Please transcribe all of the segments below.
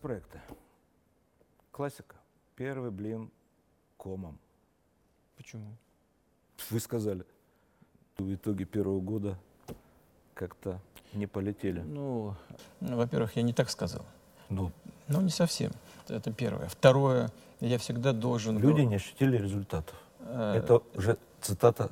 проекты. Классика. Первый блин комом. Почему? Вы сказали. В итоге первого года как-то не полетели. Ну, ну, во-первых, я не так сказал. Ну, Ну, не совсем. Это первое. Второе, я всегда должен... люди был, не ощутили результатов. э, Это уже цитата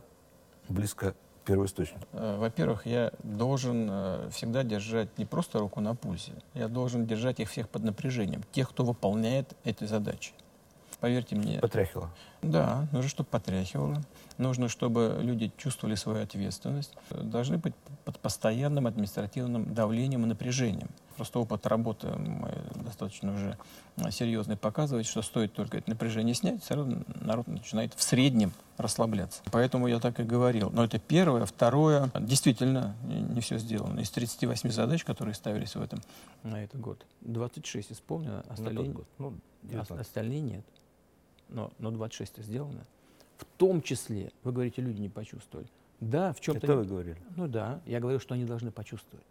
близко к первоисточнику. э, Во-первых, я должен э, всегда держать не просто руку на пульсе, я должен держать их всех под напряжением, тех, кто выполняет эти задачи. Поверьте мне, Потряхивало. Да, нужно, чтобы потряхивало. Нужно, чтобы люди чувствовали свою ответственность. Должны быть под постоянным административным давлением и напряжением. Просто опыт работы мой достаточно уже серьезный показывает, что стоит только это напряжение снять, сразу народ начинает в среднем расслабляться. Поэтому я так и говорил. Но это первое. Второе, действительно, не все сделано. Из 38 задач, которые ставились в этом на этот год, 26 исполнено, На остальные, тот год. Ну, 19. остальные нет. Но, но 26 сделано. В том числе, вы говорите, люди не почувствовали. Да, в чем-то... Это вы говорили. Ну да, я говорю, что они должны почувствовать.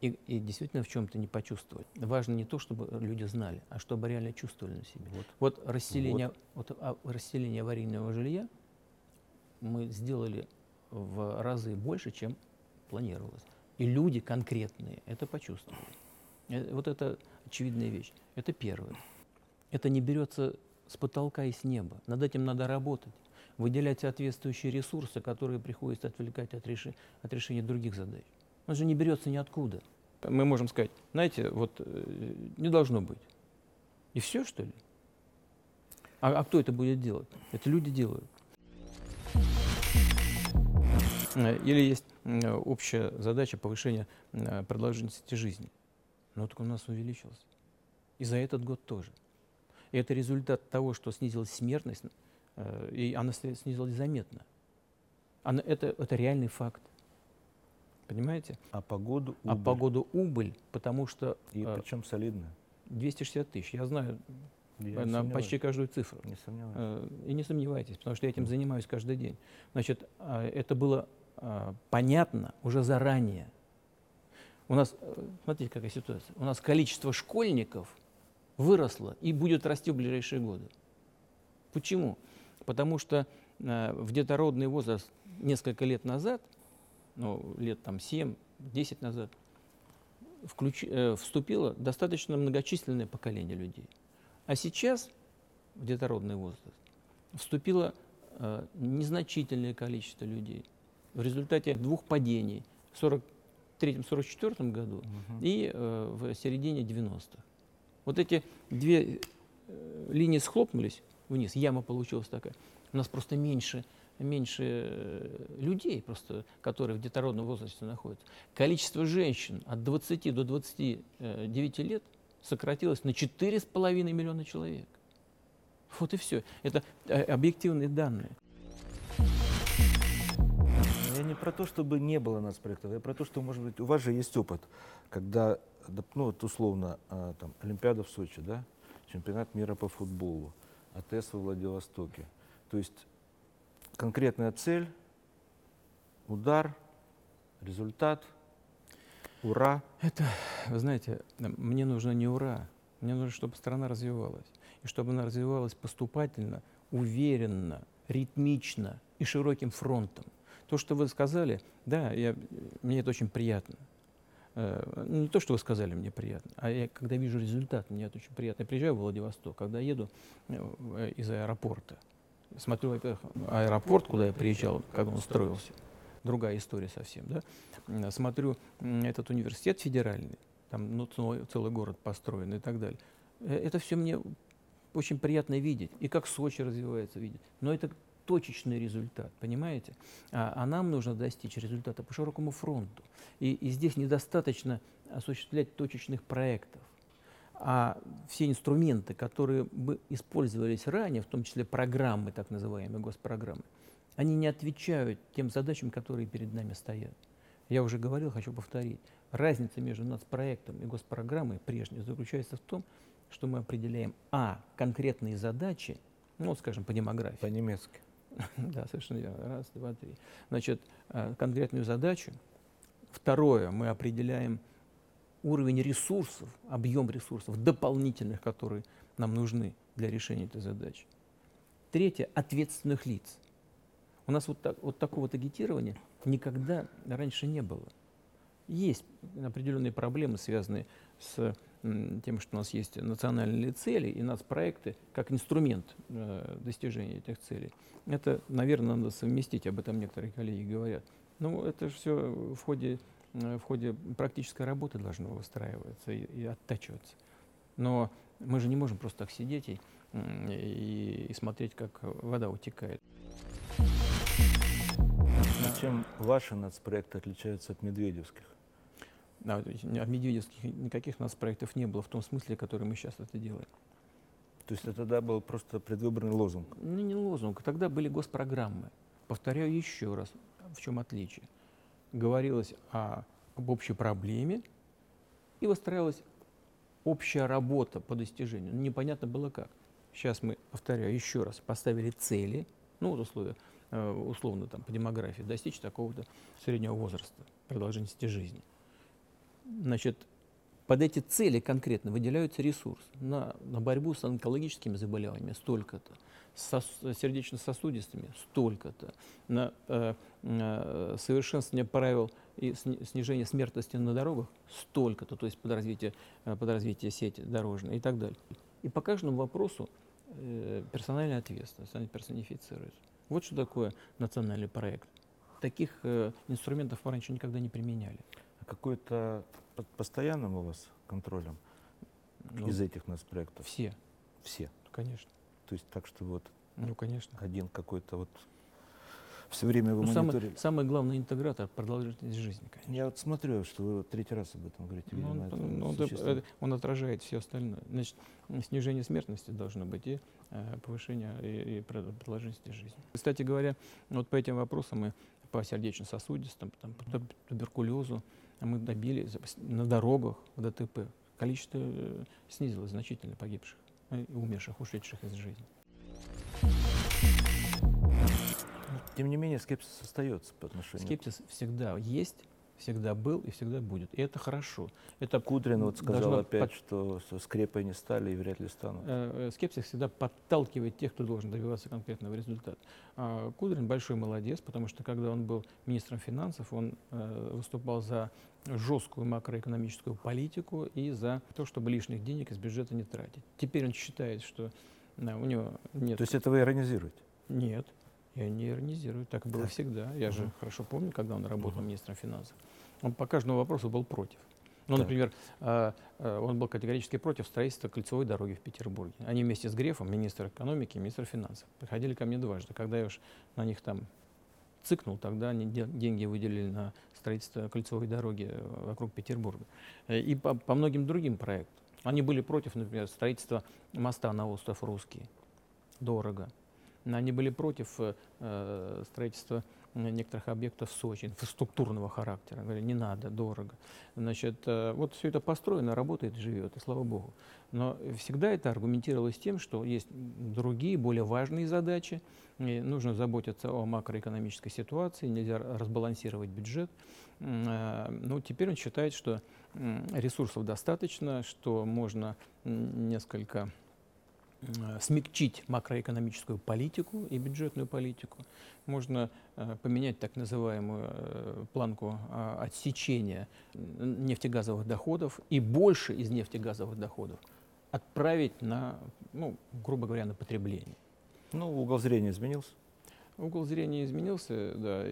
И, и действительно в чем-то не почувствовать. Важно не то, чтобы люди знали, а чтобы реально чувствовали на себе. Вот. Вот расселение, вот. а- расселение аварийного жилья мы сделали в разы больше, чем планировалось. И люди конкретные это почувствовали. Э, Вот это очевидная вещь. Это первое. Это не берется с потолка и с неба. Над этим надо работать, выделять соответствующие ресурсы, которые приходится отвлекать от, реши- от решения других задач. Он же не берется ниоткуда. Мы можем сказать, знаете, вот э, не должно быть. И все, что ли? А, а кто это будет делать? Это люди делают. Или есть общая задача повышения э, продолжительности жизни. Но так у нас увеличилось. И за этот год тоже. И это результат того, что снизилась смертность, э, и она снизилась заметно. Она, это, это реальный факт. Понимаете? А погоду А убыль. по году убыль, потому что И э, причем солидная. 260 тысяч. Я знаю Я на почти каждую цифру. Не сомневаюсь. И не сомневайтесь, потому что я этим занимаюсь каждый день. Значит, а, это было а, понятно уже заранее. У нас, э, смотрите, какая ситуация. У нас количество школьников выросло и будет расти в ближайшие годы. Почему? Потому что э, в детородный возраст несколько лет назад, ну, лет там 7-10 назад, включи- э, вступило достаточно многочисленное поколение людей. А сейчас в детородный возраст вступило незначительное количество людей в результате двух падений в 1943-1944 году Мгм. и э, в середине 90-х. Вот эти две э, линии схлопнулись вниз, яма получилась такая. У нас просто меньше, меньше э, людей, просто, которые в детородном возрасте находятся. Количество женщин от 20 до 29 лет сократилось на 4,5 миллиона человек. Вот и все. Это э, объективные данные. Не про то, чтобы не было нацпроектов, я про то, что, может быть, у вас же есть опыт, когда, ну, вот условно, а, там, Олимпиада в Сочи, да, чемпионат мира по футболу, АТС во Владивостоке. То есть конкретная цель, удар, результат, ура. Это, вы знаете, мне нужно не ура, мне нужно, чтобы страна развивалась. И чтобы она развивалась поступательно, уверенно, ритмично и широким фронтом. То, что вы сказали, да, я, мне это очень приятно. Э, ну, Не то, что вы сказали, мне приятно, а я, когда вижу результат, мне это очень приятно. Я приезжаю в Владивосток, когда еду э, в- из аэропорта, смотрю, во-первых, аэропорт, куда я приезжал, как он строился, другая история совсем, да. Смотрю этот университет федеральный, там ну, целый, город построен и так далее. Э, Это все мне очень приятно видеть, и как Сочи развивается видеть. Но это точечный результат, понимаете? А, а нам нужно достичь результата по широкому фронту. И, и здесь недостаточно осуществлять точечных проектов. А все инструменты, которые бы использовались ранее, в том числе программы, так называемые госпрограммы, они не отвечают тем задачам, которые перед нами стоят. Я уже говорил, хочу повторить. Разница между нацпроектом и госпрограммой прежней заключается в том, что мы определяем, а, конкретные задачи, ну, скажем, по демографии, По-немецки. да, совершенно верно. Раз, два, три. Значит, э, конкретную задачу. Второе, мы определяем уровень ресурсов, объем ресурсов дополнительных, которые нам нужны для решения этой задачи. Третье – ответственных лиц. У нас вот, так, вот такого агитирования никогда раньше не было. Есть определенные проблемы, связанные с тем, что у нас есть национальные цели и нацпроекты как инструмент э, достижения этих целей. Это, наверное, надо совместить, об этом некоторые коллеги говорят. Но это все в ходе, э, в ходе практической работы должно выстраиваться и, и оттачиваться. Но мы же не можем просто так сидеть и, и, и смотреть, как вода утекает. Чем ваши нацпроекты отличаются от медведевских? Да, медведевских никаких нас проектов не было в том смысле, который мы сейчас это делаем. То есть это тогда был просто предвыборный лозунг? Ну, не лозунг. Тогда были госпрограммы. Повторяю еще раз, в чем отличие. Говорилось о, об общей проблеме и выстраивалась общая работа по достижению. Ну, непонятно было как. Сейчас мы, повторяю еще раз, поставили цели, ну, вот условия, э, условно там по демографии, достичь такого-то среднего возраста, продолжительности жизни – значит, под эти цели конкретно выделяются ресурсы на, на борьбу с онкологическими заболеваниями столько-то, с сердечно-сосудистыми столько-то, на э, э, совершенствование правил и снижение смертности на дорогах столько-то, то есть под развитие, э, под развитие сети дорожной и так далее. И по каждому вопросу э, персональная ответственность, она персонифицируется. Вот что такое национальный проект. Таких э, инструментов мы раньше никогда не применяли какой-то под постоянным у вас контролем ну, из этих нас проектов? Все. Все? Конечно. То есть так, что вот ну, конечно. один какой-то вот все время вы ну, самый, самый главный интегратор продолжительность жизни, конечно. Я вот смотрю, что вы третий раз об этом говорите. Ну, видимо, он, он, это, он отражает все остальное. Значит, снижение смертности должно быть и э, повышение и, и продолжительности жизни. Кстати говоря, вот по этим вопросам мы по сердечно-сосудистым, там, по туберкулезу, мы добили на дорогах в ДТП. Количество э, снизилось значительно погибших э, и умерших, ушедших из жизни. Тем не менее, скепсис остается по отношению. Скепсис всегда есть, всегда был и всегда будет. И это хорошо. Это Кудрин вот сказал опять, под... что скрепой не стали и вряд ли станут. Э, скепсис всегда подталкивает тех, кто должен добиваться конкретного результата. А Кудрин большой молодец, потому что когда он был министром финансов, он э, выступал за жесткую макроэкономическую политику и за то, чтобы лишних денег из бюджета не тратить. Теперь он считает, что да, у него нет... То есть это вы иронизируете? Нет. Я не иронизирую, так было так. всегда. Я угу. же хорошо помню, когда он работал угу. министром финансов. Он по каждому вопросу был против. Ну, так. например, э, э, он был категорически против строительства кольцевой дороги в Петербурге. Они вместе с Грефом, министр экономики и министр финансов, приходили ко мне дважды. Когда я уж на них там цикнул, тогда они деньги выделили на строительство кольцевой дороги э, вокруг Петербурга. И по, по многим другим проектам. Они были против, например, строительства моста на остров Русский. Дорого. Они были против э, строительства некоторых объектов в Сочи, инфраструктурного характера. Говорили, не надо, дорого. Значит, э, вот все это построено, работает, живет, и слава богу. Но всегда это аргументировалось тем, что есть другие, более важные задачи. И нужно заботиться о макроэкономической ситуации, нельзя разбалансировать бюджет. Э, ну, теперь он считает, что ресурсов достаточно, что можно несколько Э, смягчить макроэкономическую политику и бюджетную политику. Можно э, поменять так называемую э, планку э, отсечения нефтегазовых доходов и больше из нефтегазовых доходов отправить на, ну, грубо говоря, на потребление. Ну, угол зрения изменился? Угол зрения изменился, да,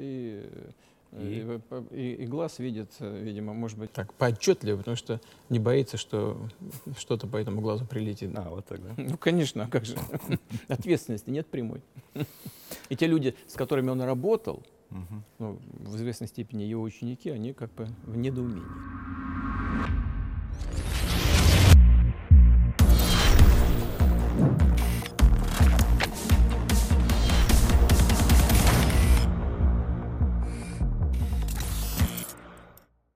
и и? И, и глаз видит, видимо, может быть, так поотчетливо, потому что не боится, что что-то по этому глазу прилетит. А, вот так, да? Ну, конечно, а как же? Ответственности нет прямой. И те люди, с которыми он работал, ну, в известной степени его ученики, они как бы в недоумении.